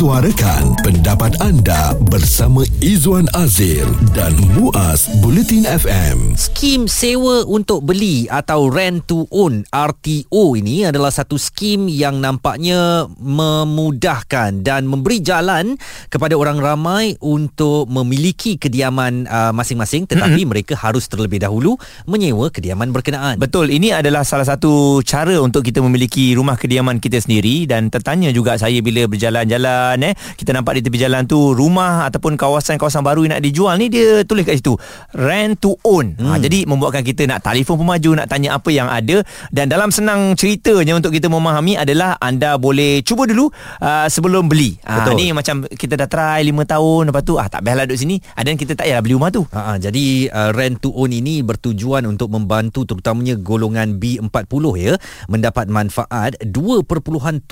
Suarakan pendapat anda bersama Izwan Azir dan Muaz Bulletin FM. Skim sewa untuk beli atau rent to own RTO ini adalah satu skim yang nampaknya memudahkan dan memberi jalan kepada orang ramai untuk memiliki kediaman uh, masing-masing tetapi mm-hmm. mereka harus terlebih dahulu menyewa kediaman berkenaan. Betul, ini adalah salah satu cara untuk kita memiliki rumah kediaman kita sendiri dan tertanya juga saya bila berjalan-jalan jalan eh. Kita nampak di tepi jalan tu rumah ataupun kawasan-kawasan baru yang nak dijual ni dia tulis kat situ rent to own. Ha, hmm. ha, jadi membuatkan kita nak telefon pemaju nak tanya apa yang ada. Dan dalam senang ceritanya untuk kita memahami adalah anda boleh cuba dulu uh, sebelum beli. Ha, Betul. ni macam kita dah try 5 tahun lepas tu ah tak payahlah duduk sini. Ah, dan kita tak payah beli rumah tu. Ha, ha, jadi uh, rent to own ini bertujuan untuk membantu terutamanya golongan B40 ya mendapat manfaat 2.78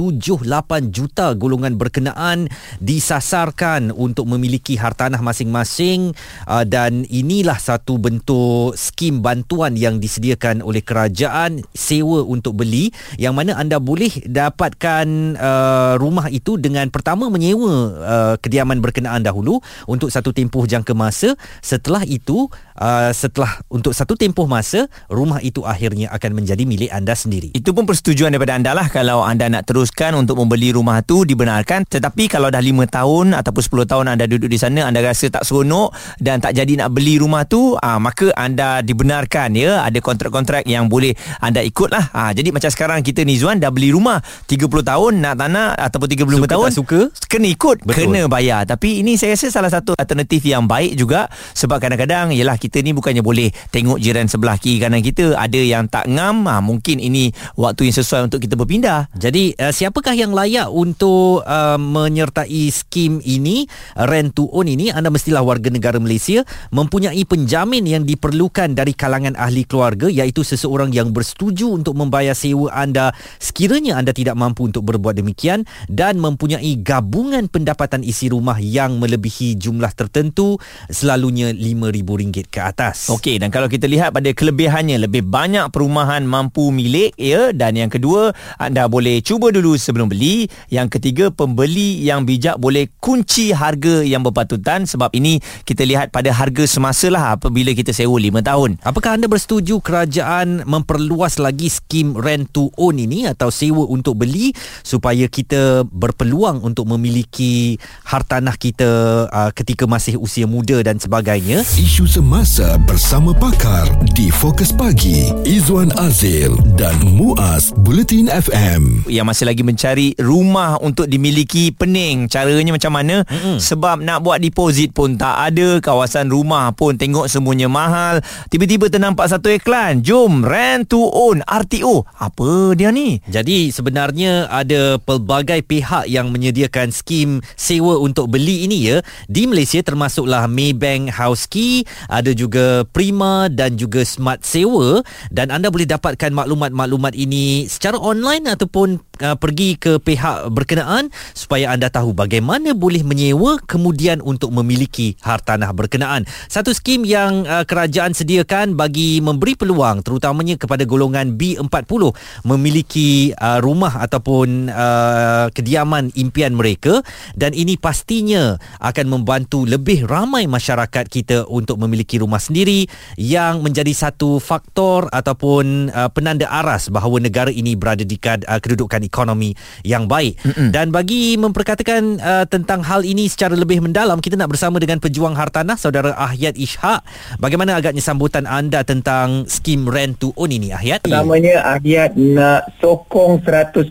juta golongan berkenaan berkenaan disasarkan untuk memiliki hartanah masing-masing uh, dan inilah satu bentuk skim bantuan yang disediakan oleh kerajaan sewa untuk beli yang mana anda boleh dapatkan uh, rumah itu dengan pertama menyewa uh, kediaman berkenaan dahulu untuk satu tempoh jangka masa. Setelah itu uh, setelah untuk satu tempoh masa rumah itu akhirnya akan menjadi milik anda sendiri. Itu pun persetujuan daripada anda lah kalau anda nak teruskan untuk membeli rumah tu dibenarkan tetapi tapi kalau dah 5 tahun ataupun 10 tahun anda duduk di sana anda rasa tak seronok dan tak jadi nak beli rumah tu ah, maka anda dibenarkan ya. Ada kontrak-kontrak yang boleh anda ikut lah aa, ah, jadi macam sekarang kita ni Zuan dah beli rumah 30 tahun nak tanah ataupun 35 suka tahun suka? kena ikut Betul. kena bayar. Tapi ini saya rasa salah satu alternatif yang baik juga sebab kadang-kadang ialah kita ni bukannya boleh tengok jiran sebelah kiri kanan kita ada yang tak ngam aa, mungkin ini waktu yang sesuai untuk kita berpindah. Jadi uh, siapakah yang layak untuk um, menyertai skim ini rent to own ini anda mestilah warga negara Malaysia mempunyai penjamin yang diperlukan dari kalangan ahli keluarga iaitu seseorang yang bersetuju untuk membayar sewa anda. Sekiranya anda tidak mampu untuk berbuat demikian dan mempunyai gabungan pendapatan isi rumah yang melebihi jumlah tertentu selalunya RM5,000 ke atas. Okey dan kalau kita lihat pada kelebihannya lebih banyak perumahan mampu milik ya. Dan yang kedua anda boleh cuba dulu sebelum beli. Yang ketiga pembeli yang bijak boleh kunci harga yang berpatutan sebab ini kita lihat pada harga semasa lah apabila kita sewa 5 tahun. Apakah anda bersetuju kerajaan memperluas lagi skim rent to own ini atau sewa untuk beli supaya kita berpeluang untuk memiliki hartanah kita uh, ketika masih usia muda dan sebagainya? Isu semasa bersama pakar di Fokus Pagi Izwan Azil dan Muaz Bulletin FM. Yang masih lagi mencari rumah untuk dimiliki pening. Caranya macam mana? Mm-hmm. sebab nak buat deposit pun tak ada. Kawasan rumah pun tengok semuanya mahal. Tiba-tiba ternampak satu iklan. Jom rent to own RTO apa dia ni? Jadi sebenarnya ada pelbagai pihak yang menyediakan skim sewa untuk beli ini ya. Di Malaysia termasuklah Maybank House Key ada juga Prima dan juga Smart Sewa. Dan anda boleh dapatkan maklumat-maklumat ini secara online ataupun uh, pergi ke pihak berkenaan supaya anda tahu bagaimana boleh menyewa kemudian untuk memiliki hartanah berkenaan. Satu skim yang uh, kerajaan sediakan bagi memberi peluang terutamanya kepada golongan B40 memiliki uh, rumah ataupun uh, kediaman impian mereka dan ini pastinya akan membantu lebih ramai masyarakat kita untuk memiliki rumah sendiri yang menjadi satu faktor ataupun uh, penanda aras bahawa negara ini berada di uh, kedudukan ekonomi yang baik. Mm-mm. Dan bagi memperkatakan uh, tentang hal ini secara lebih mendalam kita nak bersama dengan pejuang hartanah saudara Ahyat Ishak. Bagaimana agaknya sambutan anda tentang skim rent to own ini Ahyat? Namanya Ahyat nak sokong 100%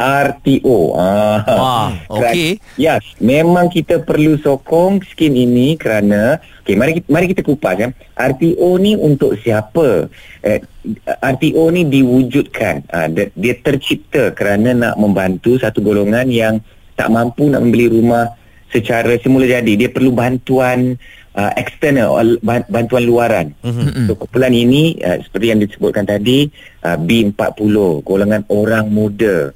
RTO ah. Wah okey. Yes memang kita perlu sokong skim ini kerana okey mari kita, mari kita kupas ya. RTO ni untuk siapa? Eh, RTO ni diwujudkan. Uh, dia tercipta kerana nak membantu satu golongan yang tak mampu nak membeli rumah secara semula jadi dia perlu bantuan uh, eksternal bantuan luaran. Mm-hmm. so kumpulan ini uh, seperti yang disebutkan tadi uh, B40 golongan orang muda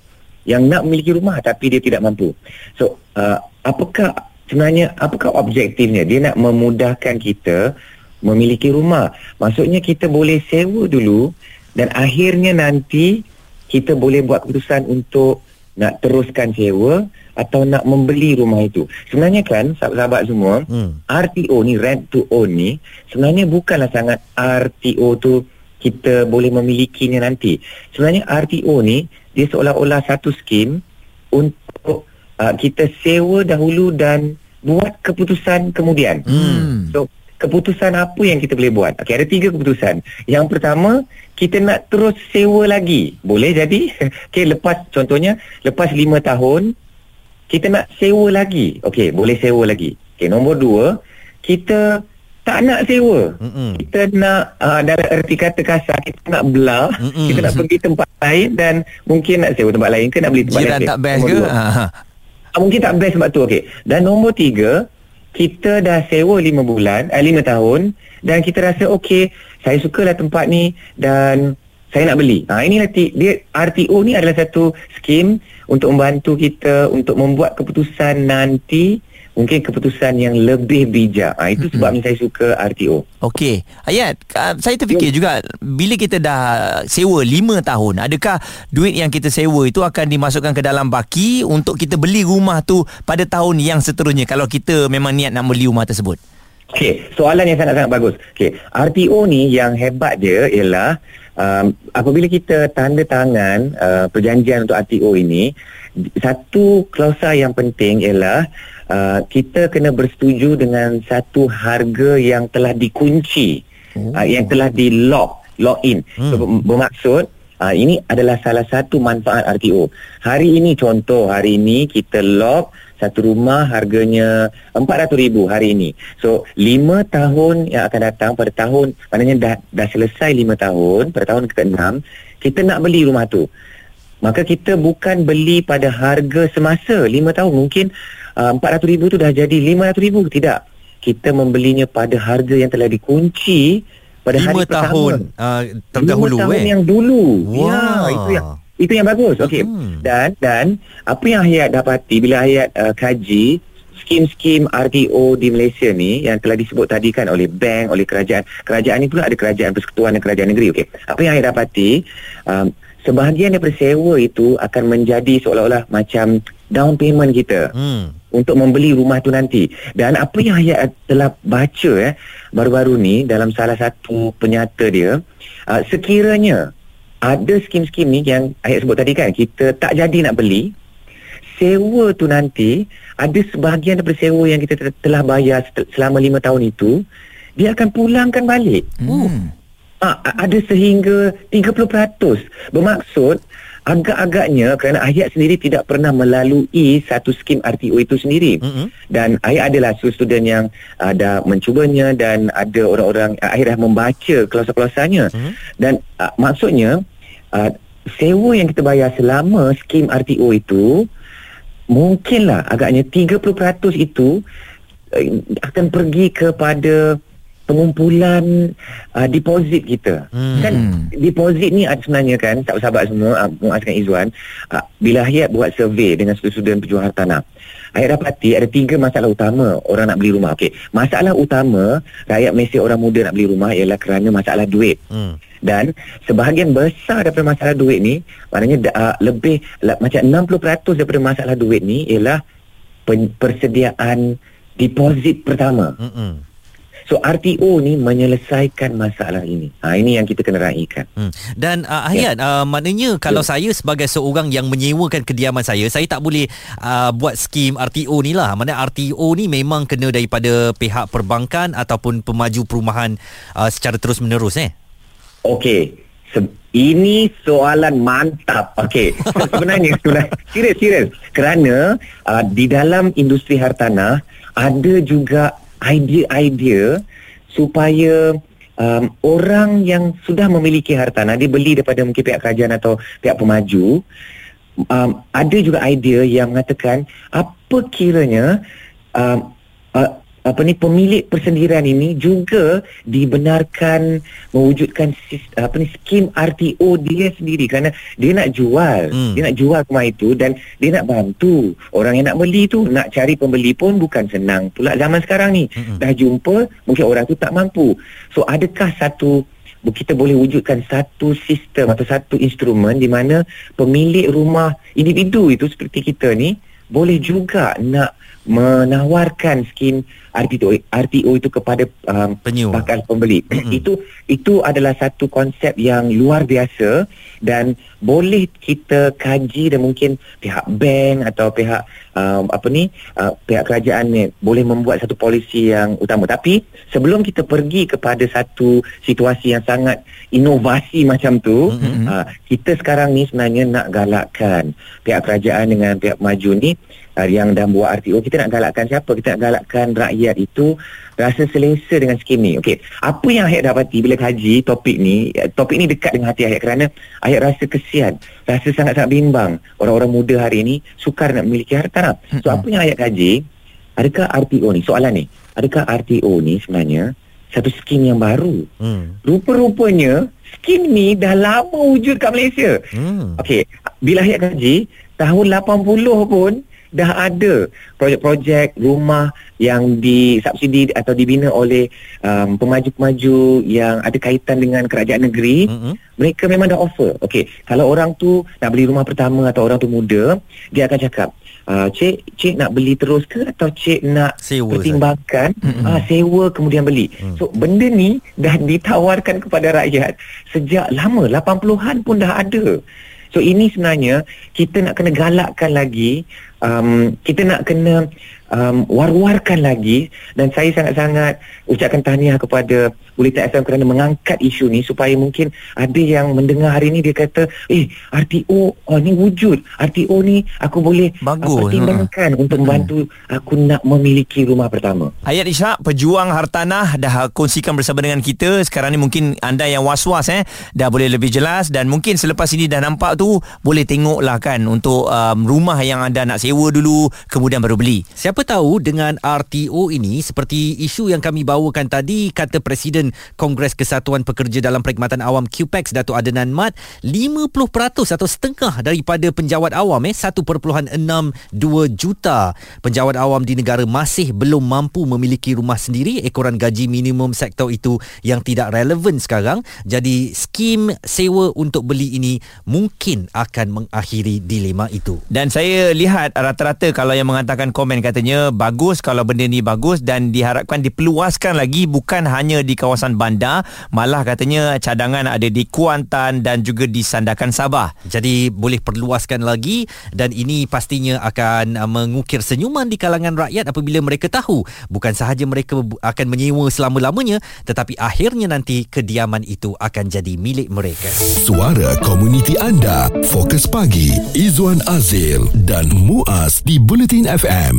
yang nak memiliki rumah tapi dia tidak mampu. So uh, apakah sebenarnya apakah objektifnya dia nak memudahkan kita memiliki rumah? Maksudnya kita boleh sewa dulu dan akhirnya nanti kita boleh buat keputusan untuk nak teruskan sewa atau nak membeli rumah itu. Sebenarnya kan sahabat-sahabat semua, Hmm. RTO ni rent to own ni sebenarnya bukanlah sangat RTO tu kita boleh memilikinya nanti. Sebenarnya RTO ni dia seolah-olah satu skim untuk uh, kita sewa dahulu dan buat keputusan kemudian. Hmm. So keputusan apa yang kita boleh buat? Okey ada tiga keputusan. Yang pertama kita nak terus sewa lagi. Boleh jadi? Okey lepas contohnya lepas lima tahun kita nak sewa lagi. Okey boleh sewa lagi. Okey nombor dua kita tak nak sewa. Mm-mm. Kita nak uh, dalam erti kata kasar kita nak belah, Mm-mm. kita nak pergi tempat lain dan mungkin nak sewa tempat lain ke nak beli tempat Jiran lain. tak best Nombor ke? dua. Ha. Ah, mungkin tak best sebab tu okey. Dan nombor tiga, kita dah sewa lima bulan, eh, lima tahun dan kita rasa okey, saya sukalah tempat ni dan saya nak beli. Ha inilah ti- dia RTO ni adalah satu skim untuk membantu kita untuk membuat keputusan nanti mungkin keputusan yang lebih bijak. Ha itu sebabnya saya suka RTO. Okey, Ayat, uh, saya terfikir juga bila kita dah sewa 5 tahun, adakah duit yang kita sewa itu akan dimasukkan ke dalam baki untuk kita beli rumah tu pada tahun yang seterusnya kalau kita memang niat nak beli rumah tersebut? Okey, soalan yang sangat-sangat bagus. Okey, RTO ni yang hebat dia ialah um, apabila kita tanda tangan uh, perjanjian untuk RTO ini, satu klausa yang penting ialah uh, kita kena bersetuju dengan satu harga yang telah dikunci, oh. uh, yang telah di lock, lock in. Hmm. So, ber- bermaksud uh, ini adalah salah satu manfaat RTO. Hari ini contoh, hari ini kita lock satu rumah harganya RM400,000 hari ini. So, lima tahun yang akan datang pada tahun, maknanya dah, dah selesai lima tahun, pada tahun ke-6, kita nak beli rumah tu. Maka kita bukan beli pada harga semasa lima tahun. Mungkin uh, RM400,000 tu dah jadi RM500,000. Tidak. Kita membelinya pada harga yang telah dikunci pada hari pertama. tahun uh, terdahulu Lima tahun eh. yang dulu. Wah. Ya, itu yang itu yang bagus. Okey. Hmm. Dan dan apa yang Hayat dapati bila Hayat uh, kaji skim-skim RTO di Malaysia ni yang telah disebut tadi kan oleh bank, oleh kerajaan. Kerajaan ni pula ada kerajaan persekutuan dan kerajaan negeri. Okey. Apa yang Hayat dapati um, sebahagian daripada sewa itu akan menjadi seolah-olah macam down payment kita Hmm. untuk membeli rumah tu nanti. Dan apa yang Hayat telah baca eh baru-baru ni dalam salah satu penyata dia, uh, sekiranya ada skim-skim ni yang Hayat sebut tadi kan, kita tak jadi nak beli, sewa tu nanti ada sebahagian daripada sewa yang kita te- telah bayar selama lima tahun itu, dia akan pulangkan balik. Hmm. Ah, a- ada sehingga 30%. Bermaksud agak-agaknya kerana Ayat sendiri tidak pernah melalui satu skim RTO itu sendiri. Mm-mm. Dan Ayat adalah student yang ada mencubanya dan ada orang-orang uh, dah membaca klausa-klausanya. Mhm. Dan uh, maksudnya uh, sewa yang kita bayar selama skim RTO itu mungkinlah agaknya 30% itu uh, akan pergi kepada pengumpulan uh, deposit kita. Hmm. Kan deposit ni ada sebenarnya kan sahabat-sahabat semua uh, Muaz dan Izwan uh, bila Hayat buat survey dengan student penjual hartanah Hayat dapati ada tiga masalah utama orang nak beli rumah. Okey, masalah utama rakyat Malaysia orang muda nak beli rumah ialah kerana masalah duit. Hmm. Dan sebahagian besar daripada masalah duit ni maknanya uh, lebih la, macam 60% daripada masalah duit ni ialah pen, persediaan deposit pertama. Mm-mm. So RTO ni menyelesaikan masalah ini. Ha ini yang kita kena raikan. Hmm. Dan uh, Hayat, uh, maknanya kalau saya sebagai seorang yang menyewakan kediaman saya, saya tak boleh uh, buat skim RTO ni lah. Mana RTO ni memang kena daripada pihak perbankan ataupun pemaju perumahan uh, secara terus menerus eh. Okey. Se- ini soalan mantap. Okey. Se- Sebenarnya sudah serius serius. Kerana uh, di dalam industri hartanah ada juga idea-idea supaya um, orang yang sudah memiliki hartanah dia beli daripada mungkin pihak kerajaan atau pihak pemaju um, ada juga idea yang mengatakan apa kiranya um, uh, apa ni pemilik persendirian ini juga dibenarkan mewujudkan sis, apa ni skim RTO dia sendiri kerana dia nak jual Hmm. hmm. dia nak jual rumah itu dan dia nak bantu orang yang nak beli tu nak cari pembeli pun bukan senang pula zaman sekarang ni Mm-mm. dah jumpa mungkin orang tu tak mampu so adakah satu kita boleh wujudkan satu sistem atau satu instrumen di mana pemilik rumah individu itu seperti kita ni boleh juga nak menawarkan skim RTO RTO itu kepada um, Penyewa. bakal pembeli. Mm-mm. itu itu adalah satu konsep yang luar biasa dan boleh kita kaji dan mungkin pihak bank atau pihak um, apa ni uh, pihak kerajaan ni boleh membuat satu polisi yang utama. Tapi sebelum kita pergi kepada satu situasi yang sangat inovasi macam tu, Mm-mm. uh, kita sekarang ni sebenarnya nak galakkan pihak kerajaan dengan pihak maju ni yang dah buat RTO kita nak galakkan siapa? Kita nak galakkan rakyat itu rasa selesa dengan skim ni. Okey, apa yang Ayat dapati bila kaji topik ni, topik ni dekat dengan hati Ayat kerana Ayat rasa kesian, rasa sangat-sangat bimbang orang-orang muda hari ni sukar nak memiliki harta. So apa yang Ayat kaji, adakah RTO ni, soalan ni, adakah RTO ni sebenarnya satu skim yang baru? Hmm. Rupa-rupanya skim ni dah lama wujud kat Malaysia. Hmm. Okey, bila ayat kaji, tahun 80 pun dah ada projek-projek rumah yang disubsidi atau dibina oleh um, pemaju-pemaju yang ada kaitan dengan kerajaan negeri. Mm-mm. Mereka memang dah offer. Okey, kalau orang tu nak beli rumah pertama atau orang tu muda, dia akan cakap, uh, "Cik, cik nak beli terus ke atau cik nak Sewa pertimbangkan ah sewa kemudian beli." Hmm. So benda ni dah ditawarkan kepada rakyat sejak lama 80-an pun dah ada. So ini sebenarnya kita nak kena galakkan lagi um, kita nak kena um, war-warkan lagi dan saya sangat-sangat ucapkan tahniah kepada Bulletin FM kerana mengangkat isu ni supaya mungkin ada yang mendengar hari ni dia kata eh RTO oh ni wujud. RTO ni aku boleh Bagus, uh, pertimbangkan untuk membantu aku nak memiliki rumah pertama. Ayat Ishak, pejuang hartanah dah kongsikan bersama dengan kita. Sekarang ni mungkin anda yang was-was eh dah boleh lebih jelas dan mungkin selepas ini dah nampak tu boleh tengoklah kan untuk um, rumah yang anda nak sewa dulu kemudian baru beli. Siapa tahu dengan RTO ini seperti isu yang kami bawakan tadi kata Presiden Kongres Kesatuan Pekerja dalam Perkhidmatan Awam QPEX Datuk Adenan Mat 50% atau setengah daripada penjawat awam eh 1.62 juta penjawat awam di negara masih belum mampu memiliki rumah sendiri. Ekoran gaji minimum sektor itu yang tidak relevan sekarang. Jadi skim sewa untuk beli ini mungkin akan mengakhiri dilema itu. Dan saya lihat rata-rata kalau yang mengatakan komen katanya bagus kalau benda ni bagus dan diharapkan diperluaskan lagi bukan hanya di kawasan bandar malah katanya cadangan ada di Kuantan dan juga di Sandakan Sabah. Jadi boleh perluaskan lagi dan ini pastinya akan uh, mengukir senyuman di kalangan rakyat apabila mereka tahu bukan sahaja mereka akan menyewa selama-lamanya tetapi akhirnya nanti kediaman itu akan jadi milik mereka. Suara komuniti anda. Fokus pagi. Izwan Azil dan Muaz di Bulletin FM.